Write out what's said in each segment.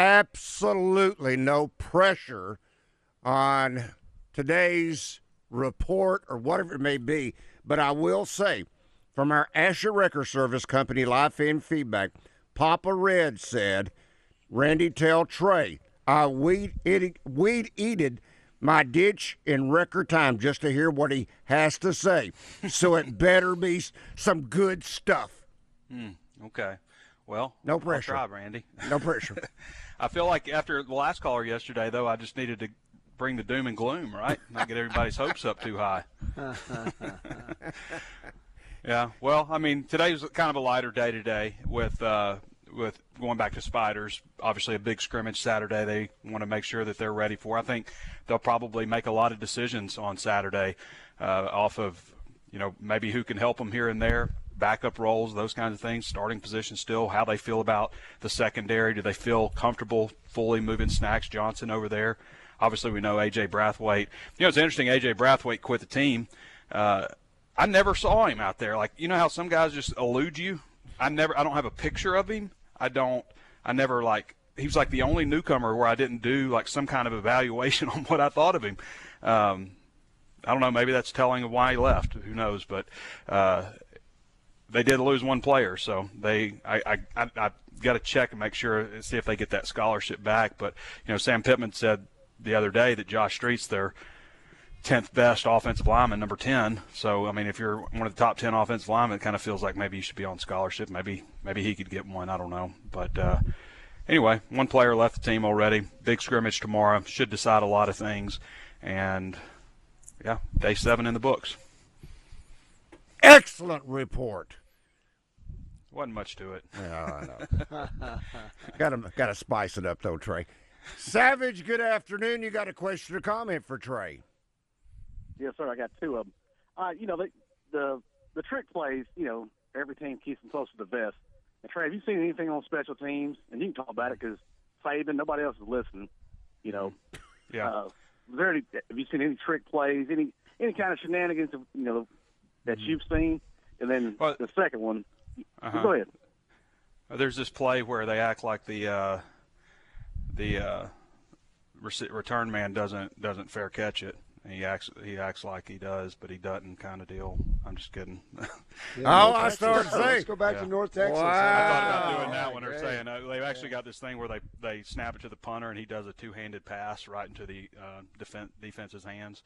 absolutely no pressure on today's report or whatever it may be. But I will say, from our Asher Wrecker Service Company live fan feedback, Papa Red said, Randy, tell Trey, I weed, eated my ditch in record time just to hear what he has to say. so it better be some good stuff. Mm, okay. Well, no pressure. Try, Randy. No pressure. I feel like after the last caller yesterday, though, I just needed to bring the doom and gloom, right? Not get everybody's hopes up too high. yeah. Well, I mean, today's kind of a lighter day today with uh, with going back to spiders. Obviously, a big scrimmage Saturday. They want to make sure that they're ready for. I think they'll probably make a lot of decisions on Saturday uh, off of you know maybe who can help them here and there backup roles, those kinds of things, starting position still, how they feel about the secondary. Do they feel comfortable fully moving Snacks Johnson over there? Obviously, we know A.J. Brathwaite. You know, it's interesting, A.J. Brathwaite quit the team. Uh, I never saw him out there. Like, you know how some guys just elude you? I never, I don't have a picture of him. I don't, I never like, he was like the only newcomer where I didn't do like some kind of evaluation on what I thought of him. Um, I don't know. Maybe that's telling of why he left. Who knows? But uh, they did lose one player, so they I I, I, I got to check and make sure and see if they get that scholarship back. But you know, Sam Pittman said the other day that Josh Street's their tenth best offensive lineman, number ten. So I mean, if you're one of the top ten offensive linemen, it kind of feels like maybe you should be on scholarship. Maybe maybe he could get one. I don't know, but. Uh, anyway, one player left the team already. Big scrimmage tomorrow should decide a lot of things, and yeah, day seven in the books. Excellent report. Wasn't much to it. Yeah, I know. got to got to spice it up though, Trey. Savage, good afternoon. You got a question or comment for Trey? Yes, sir. I got two of them. Uh, you know, the the the trick plays. You know, every team keeps them close to the vest. And Trey, have you seen anything on special teams? And you can talk about it because Saban, nobody else is listening. You know. Yeah. Uh, there any, have you seen any trick plays? Any any kind of shenanigans? You know that mm-hmm. you've seen. And then well, the second one, uh-huh. Go ahead. Uh, there's this play where they act like the uh, the uh, return man doesn't doesn't fair catch it. He acts he acts like he does, but he doesn't. Kind of deal. I'm just kidding. yeah, oh, I started saying. Let's go back yeah. to North Texas. Wow. I thought about doing that when they're saying uh, they've actually got this thing where they they snap it to the punter and he does a two-handed pass right into the uh, defense defense's hands.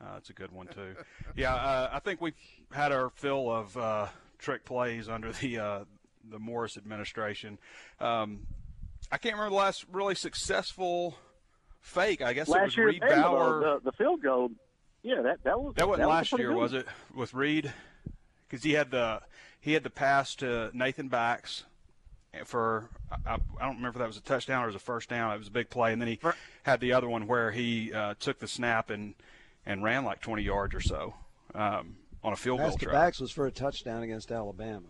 Uh, it's a good one too. yeah, uh, I think we've had our fill of uh, trick plays under the uh, the Morris administration. Um, I can't remember the last really successful fake. I guess last it was year Reid Bauer. The, the, field goal. Yeah, that that was that wasn't that last was year, good. was it? With Reed, because he had the he had the pass to Nathan Bax for I, I, don't remember if that was a touchdown or it was a first down. It was a big play, and then he had the other one where he uh, took the snap and and ran like 20 yards or so. Um, on a field goal try. Bax was for a touchdown against Alabama.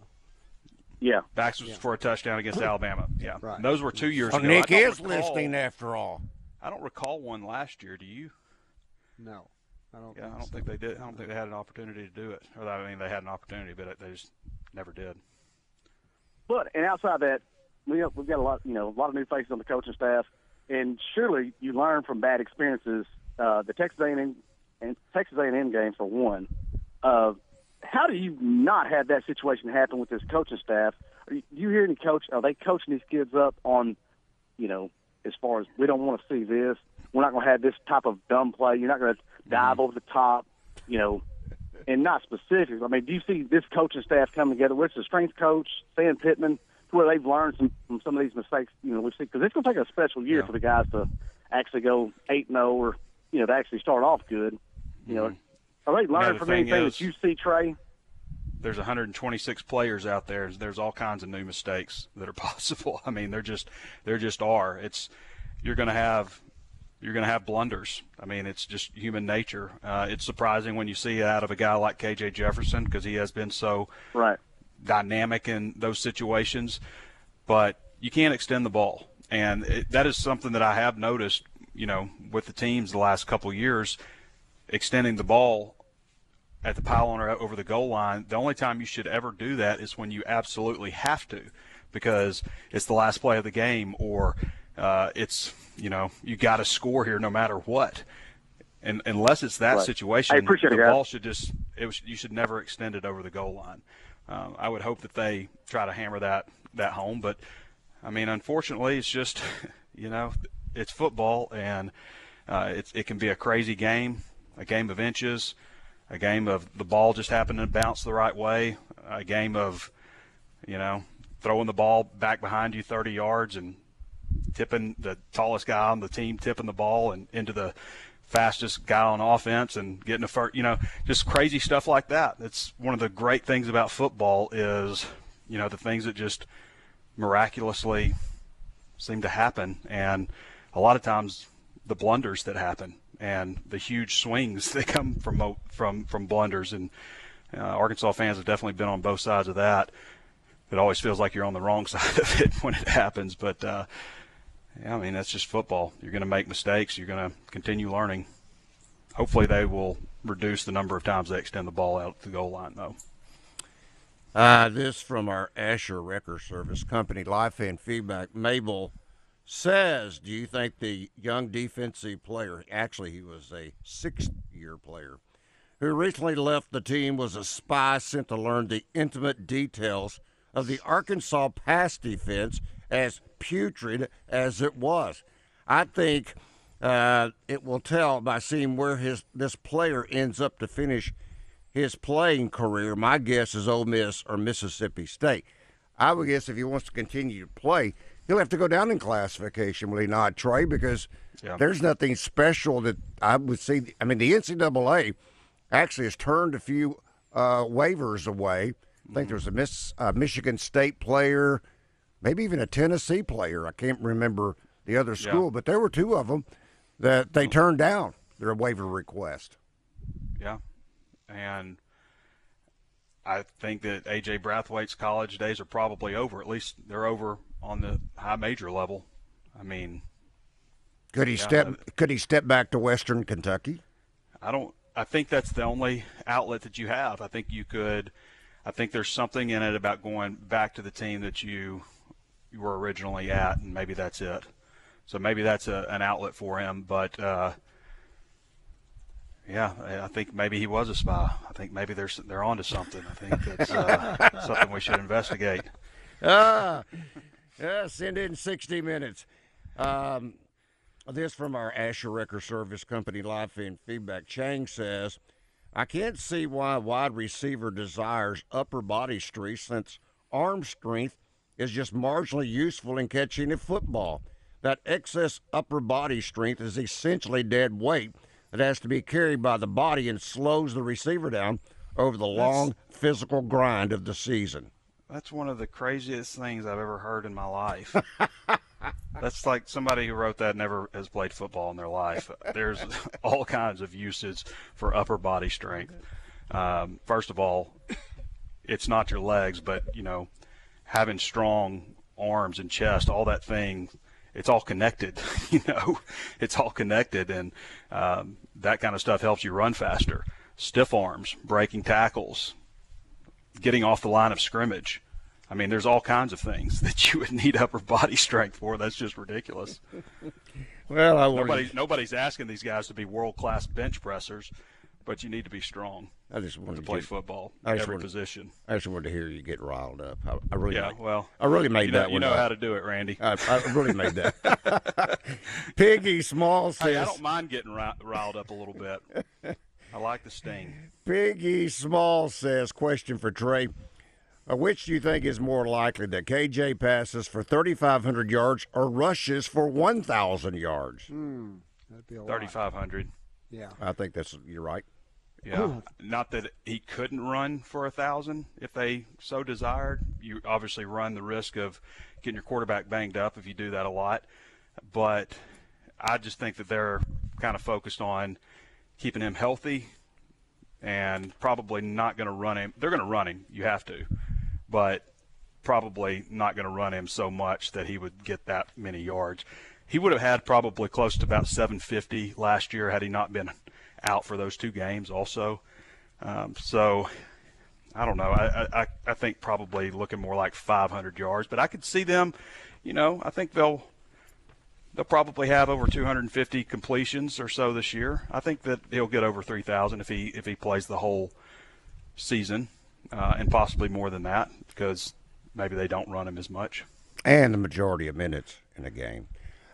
Yeah, Bax was yeah. for a touchdown against Alabama. Yeah, right. those were two years oh, ago. Nick is recall, listening after all. I don't recall one last year. Do you? No, I don't. Yeah, think I don't so. think they did. I don't think they had an opportunity to do it. Or I mean, they had an opportunity, but they just never did. But and outside that, we have, we've got a lot, you know, a lot of new faces on the coaching staff, and surely you learn from bad experiences. Uh, the Texas A&M and Texas A&M game for one. Uh, how do you not have that situation happen with this coaching staff? Do you hear any coach? Are they coaching these kids up on, you know, as far as we don't want to see this, we're not going to have this type of dumb play. You're not going to dive mm-hmm. over the top, you know, and not specific. I mean, do you see this coaching staff coming together? Where's the strength coach, Sam Pittman, to where they've learned some, from some of these mistakes? You know, we see because it's going to take a special year yeah. for the guys to actually go eight zero oh or you know to actually start off good. You know, mm-hmm. are they learning the from anything is, that you see, Trey? There's 126 players out there. There's all kinds of new mistakes that are possible. I mean, they're just there just are. It's you're going to have you're going to have blunders. I mean, it's just human nature. Uh, it's surprising when you see it out of a guy like KJ Jefferson because he has been so right. dynamic in those situations. But you can't extend the ball, and it, that is something that I have noticed. You know, with the teams the last couple of years, extending the ball at the pylon or over the goal line. The only time you should ever do that is when you absolutely have to, because it's the last play of the game or uh, it's you know you got to score here no matter what. And unless it's that Right. situation, I appreciate the it, ball should just it was, you should never extend it over the goal line. Um, I would hope that they try to hammer that that home, but I mean, unfortunately, it's just you know it's football and uh, it's, it can be a crazy game, a game of inches, a game of the ball just happening to bounce the right way, a game of you know throwing the ball back behind you 30 yards and tipping the tallest guy on the team tipping the ball and into the fastest guy on offense and getting a first, you know, just crazy stuff like that. It's one of the great things about football is, you know, the things that just miraculously seem to happen and a lot of times the blunders that happen and the huge swings that come from from from blunders and uh, Arkansas fans have definitely been on both sides of that. It always feels like you're on the wrong side of it when it happens, but uh, yeah, I mean that's just football. You're going to make mistakes. You're going to continue learning. Hopefully, they will reduce the number of times they extend the ball out to the goal line, though. Uh, this from our Asher Wrecker Service Company live fan feedback. Mabel says, "Do you think the young defensive player, actually he was a sixth-year player, who recently left the team, was a spy sent to learn the intimate details of the Arkansas pass defense, as putrid as it was? I think." Uh, it will tell by seeing where his this player ends up to finish his playing career, my guess is Ole Miss or Mississippi State. I would guess if he wants to continue to play, he'll have to go down in classification, will he not, Trey? Because Yeah. there's nothing special that I would see. I mean, the NCAA actually has turned a few uh, waivers away. I think there's a Miss, uh, Michigan State player, maybe even a Tennessee player. I can't remember the other school, but there were two of them that they turned down their waiver request. Yeah, and I think that AJ Brathwaite's college days are probably over. At least they're over on the high major level. I mean, Could he Yeah, step? Could he step back to Western Kentucky? I don't. I think that's the only outlet that you have. I think you could. I think there's something in it about going back to the team that you you were originally at, and maybe that's it. So maybe that's a, an outlet for him. But uh, yeah, I- think maybe he was a spy. I think maybe they're they're onto something. I think that's uh, something we should investigate. Ah, yeah, send in 60 minutes. Um, this from our Asher Wrecker Service Company live feed feedback. Chang says, I can't see why a wide receiver desires upper body strength since arm strength is just marginally useful in catching a football. That excess upper body strength is essentially dead weight that has to be carried by the body and slows the receiver down over the long physical grind of the season. That's one of the craziest things I've ever heard in my life. That's like somebody who wrote that never has played football in their life. There's all kinds of uses for upper body strength. Um, first of all, it's not your legs, but you know, having strong arms and chest, all that thing, it's all connected. You know, it's all connected, and um, that kind of stuff helps you run faster. Stiff arms, breaking tackles, getting off the line of scrimmage. I mean, there's all kinds of things that you would need upper body strength for. That's just ridiculous. Well, I Nobody, nobody's asking these guys to be world class bench pressers, but you need to be strong I just wanted to play get, football, I just every wanted- position. I just wanted to hear you get riled up. I, I really, Yeah, made, well, I really made you know, that you know how to do it, Randy. I, I really made that. Piggy Small Hey, I don't mind getting riled up a little bit. I like the sting. Piggy Small says. Question for Trey: uh, Which do you think is more likely that KJ passes for 3,500 yards or rushes for 1,000 yards? That'd be a 3,500. Yeah. I think that's you're right. Yeah, not that he couldn't run for a thousand if they so desired. You obviously run the risk of getting your quarterback banged up if you do that a lot, but I just think that they're kind of focused on keeping him healthy and probably not going to run him. They're going to run him. You have to, but probably not going to run him so much that he would get that many yards. He would have had probably close to about 750 last year had he not been out for those two games also. Um, so I don't know. I, I I think probably looking more like 500 yards, but I could see them. You know, I think they'll they'll probably have over 250 completions or so this year. I think that he'll get over 3,000 if he if he plays the whole season, uh, and possibly more than that because maybe they don't run him as much. And the majority of minutes in a game.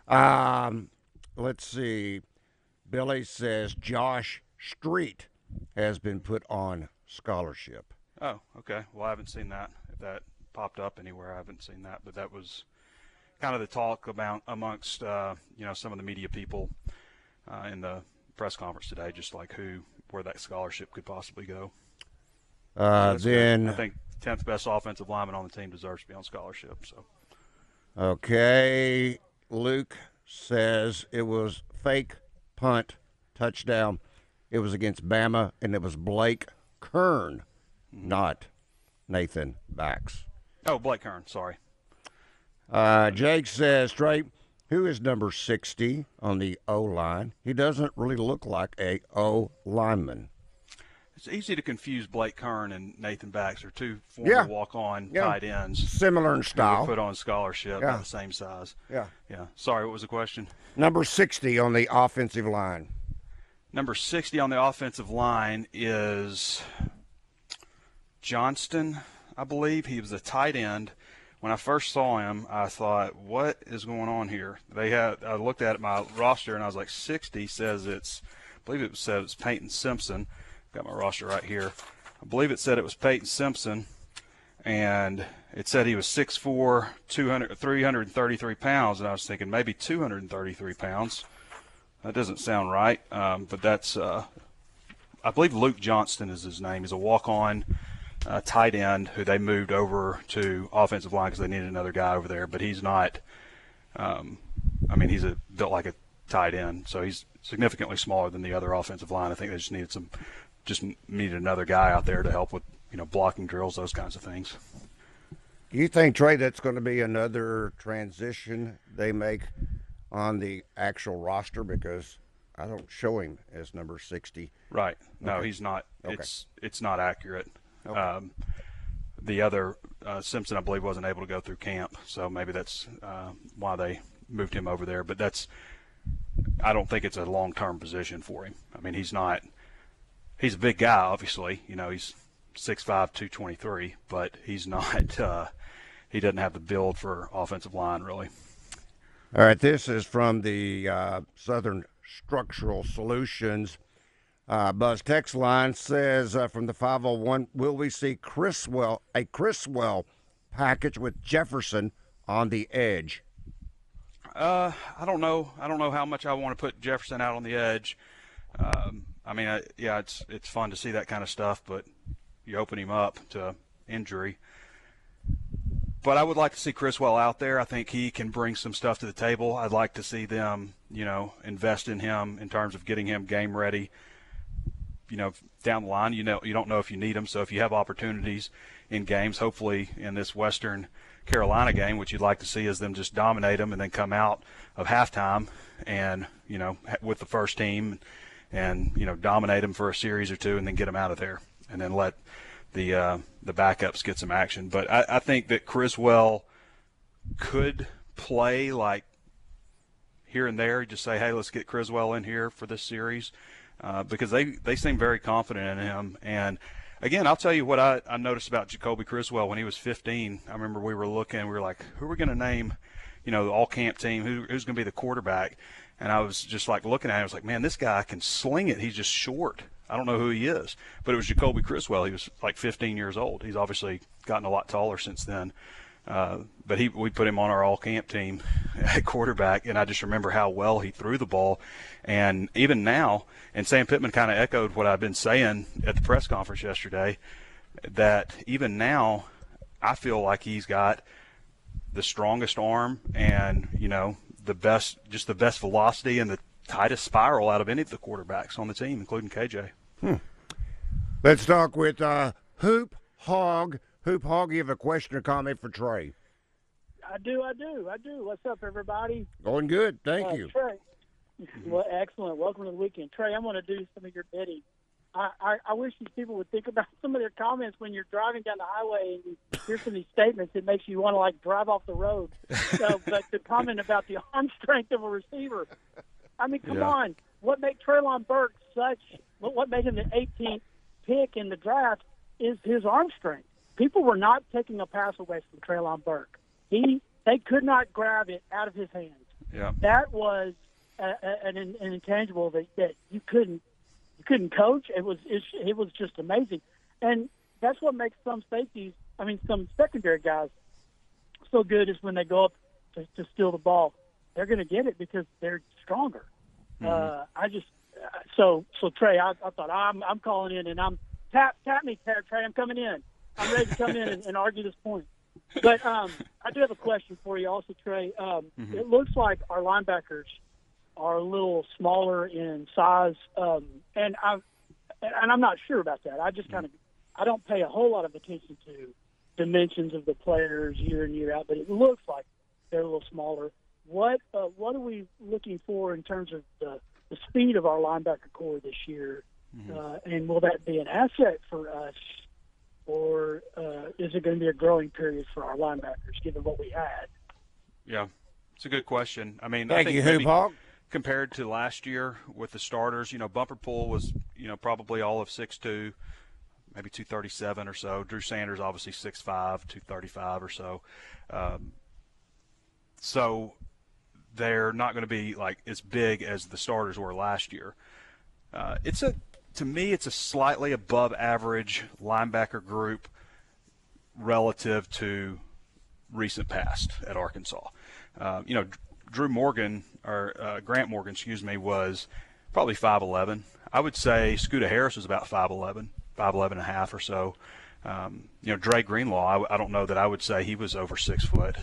Um, let's see. Billy says Josh Street has been put on scholarship. Oh, okay. Well, I haven't seen that. If that popped up anywhere, I haven't seen that. But that was kind of the talk about amongst uh, you know some of the media people uh, in the press conference today, just like who where that scholarship could possibly go. Uh, then I think tenth best offensive lineman on the team deserves to be on scholarship. So Okay, Luke says it was fake punt touchdown. It was against Bama, and it was Blake Kern, not Nathan Bax. oh, Blake Kern, sorry. Uh, Jake says, Trey, who is number 60 on the O line? He doesn't really look like a O lineman. It's easy to confuse Blake Kern and Nathan Bax. They're two former Yeah. walk-on Yeah. tight ends Similar in style. put on scholarship, Yeah. the same size. Yeah. Yeah. Sorry, what was the question? Number 60 on the offensive line. Number 60 on the offensive line is Johnston, I believe. He was a tight end. When I first saw him, I thought, what is going on here? They had I looked at my roster and I was like, 60 says it's, I believe it said it's Peyton Simpson. Got my roster right here. I believe it said it was Peyton Simpson, and it said he was 6'4", 200, 333 pounds, and I was thinking maybe 233 pounds. That doesn't sound right, um, but that's uh, I believe Luke Johnston is his name. He's a walk-on uh, tight end who they moved over to offensive line because they needed another guy over there. But he's not. Um, I mean, he's a, built like a tight end, so he's significantly smaller than the other offensive line. I think they just needed some, just needed another guy out there to help with you know blocking drills, those kinds of things. You think, Trey, that's going to be another transition they make on the actual roster? Because I don't show him as number 60. Right. No, Okay. he's not. Okay. It's it's not accurate. Okay. Um, the other uh, Simpson, I believe, wasn't able to go through camp, so maybe that's uh, why they moved him over there. But that's I don't think it's a long-term position for him. I mean, he's not. He's a big guy, obviously. You know, he's 6'5", 223, but he's not. Uh, he doesn't have the build for offensive line, really. All right, this is from the uh, Southern Structural Solutions. Uh, Buzz text line says uh, from the 501, will we see Criswell a Criswell package with Jefferson on the edge? Uh, I don't know. I don't know how much I want to put Jefferson out on the edge. Um, I mean, I, yeah, it's it's fun to see that kind of stuff, but you open him up to injury. But I would like to see Criswell out there. I think he can bring some stuff to the table. I'd like to see them, you know, invest in him in terms of getting him game ready. You know, down the line, you know, you don't know if you need him. So if you have opportunities in games, hopefully in this Western Carolina game, what you'd like to see is them just dominate them and then come out of halftime and you know with the first team and you know dominate them for a series or two and then get them out of there and then let the uh, the backups get some action. But I, I think that Criswell could play like here and there. Just say, hey, let's get Criswell in here for this series uh, because they they seem very confident in him. And again, I'll tell you what I, I noticed about Jacoby Criswell when he was 15. I remember we were looking, we were like, who are we going to name? You know, the all camp team. Who, who's going to be the quarterback? And I was just like looking at him. I was like, man, this guy can sling it. He's just short. I don't know who he is, but it was Jacoby Criswell. He was like 15 years old. He's obviously gotten a lot taller since then. Uh, but he, we put him on our all camp team at quarterback, and I just remember how well he threw the ball. And even now, and Sam Pittman kind of echoed what I've been saying at the press conference yesterday, that even now, I feel like he's got the strongest arm and you know the best, just the best velocity and the tightest spiral out of any of the quarterbacks on the team, including KJ. Let's talk with uh, Hoop Hog. Hoop Hog, you have a question or comment for Trey? I do, I do, I do. What's up, everybody? Going good, thank Uh, you. Trey. Well, excellent. Welcome to the weekend, Trey. I'm going to do some of your bidding. I, I, I wish these people would think about some of their comments when you're driving down the highway and you hear some of these statements. It makes you want to like drive off the road. So, but the comment about the arm strength of a receiver. I mean, come Yeah. on. What made Treylon Burks such? What, what made him the 18th pick in the draft is his arm strength. People were not taking a pass away from Treylon Burks. He they could not grab it out of his hands Yeah. that was a, a, an, an intangible that, that you couldn't you couldn't coach. It was it, it was just amazing, and that's what makes some safeties. I mean, some secondary guys so good is when they go up to, to steal the ball, they're going to get it because they're stronger. Uh, I just uh, so so Trey, I, I thought I'm I'm calling in and I'm tap tap me Trey. I'm coming in. I'm ready to come in and, and argue this point. But um, I do have a question for you, also, Trey. Um, It looks like our linebackers are a little smaller in size, um, and I'm and I'm not sure about that. I just kind of I don't pay a whole lot of attention to dimensions of the players year in year out, but it looks like they're a little smaller. What uh, what are we looking for in terms of the, the speed of our linebacker core this year? Uh, and will that be an asset for us, or uh, is it going to be a growing period for our linebackers, given what we had? Yeah. It's a good question. I mean, I Thank think you, maybe Hoop Hog. compared to last year with the starters, you know, Bumper Pool was, you know, probably all of 6'2", maybe 237 or so. Drew Sanders, obviously 6'5", 235 or so. Um, so they're not going to be like as big as the starters were last year. Uh, it's a to me, it's a slightly above average linebacker group relative to recent past at Arkansas. Uh, you know, Drew Morgan or uh, Grant Morgan, excuse me, was probably 5'11. I would say Scooter Harris was about 5'11, 5'11 and a half or so. Um, you know, Dre Greenlaw, I, I don't know that I would say he was over six foot,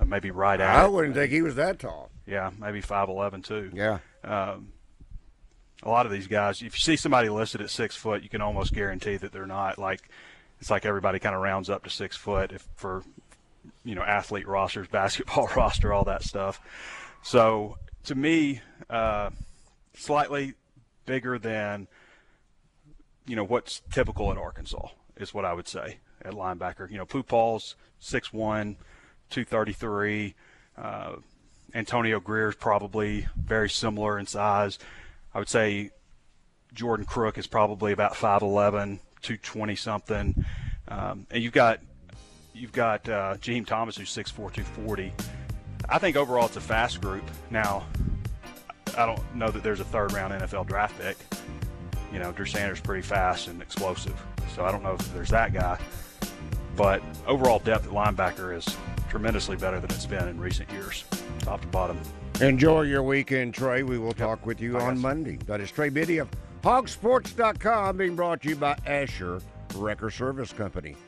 uh, maybe right at I wouldn't think he was that tall. Yeah, maybe 5'11 too. Yeah. Um, a lot of these guys, if you see somebody listed at six foot, you can almost guarantee that they're not. Like, it's like everybody kind of rounds up to six foot if for, you know, athlete rosters, basketball roster, all that stuff. So to me, uh, slightly bigger than, you know, what's typical at Arkansas is what I would say at linebacker. You know, Pooh Paul's 6'1", 233. Uh, Antonio Grier's probably very similar in size. I would say Jordan Crook is probably about 5'11", 220 something. Um, and you've got you've got uh, Jaheim Thomas who's 6'4", 240. I think overall it's a fast group. Now, I don't know that there's a third round NFL draft pick. You know, Drew Sanders pretty fast and explosive, so I don't know if there's that guy. But overall depth at linebacker is tremendously better than it's been in recent years, top to bottom. Enjoy your weekend, Trey. We will talk with you on. Monday. That is Trey Biddy of hogsports.com being brought to you by Asher Wrecker Service Company.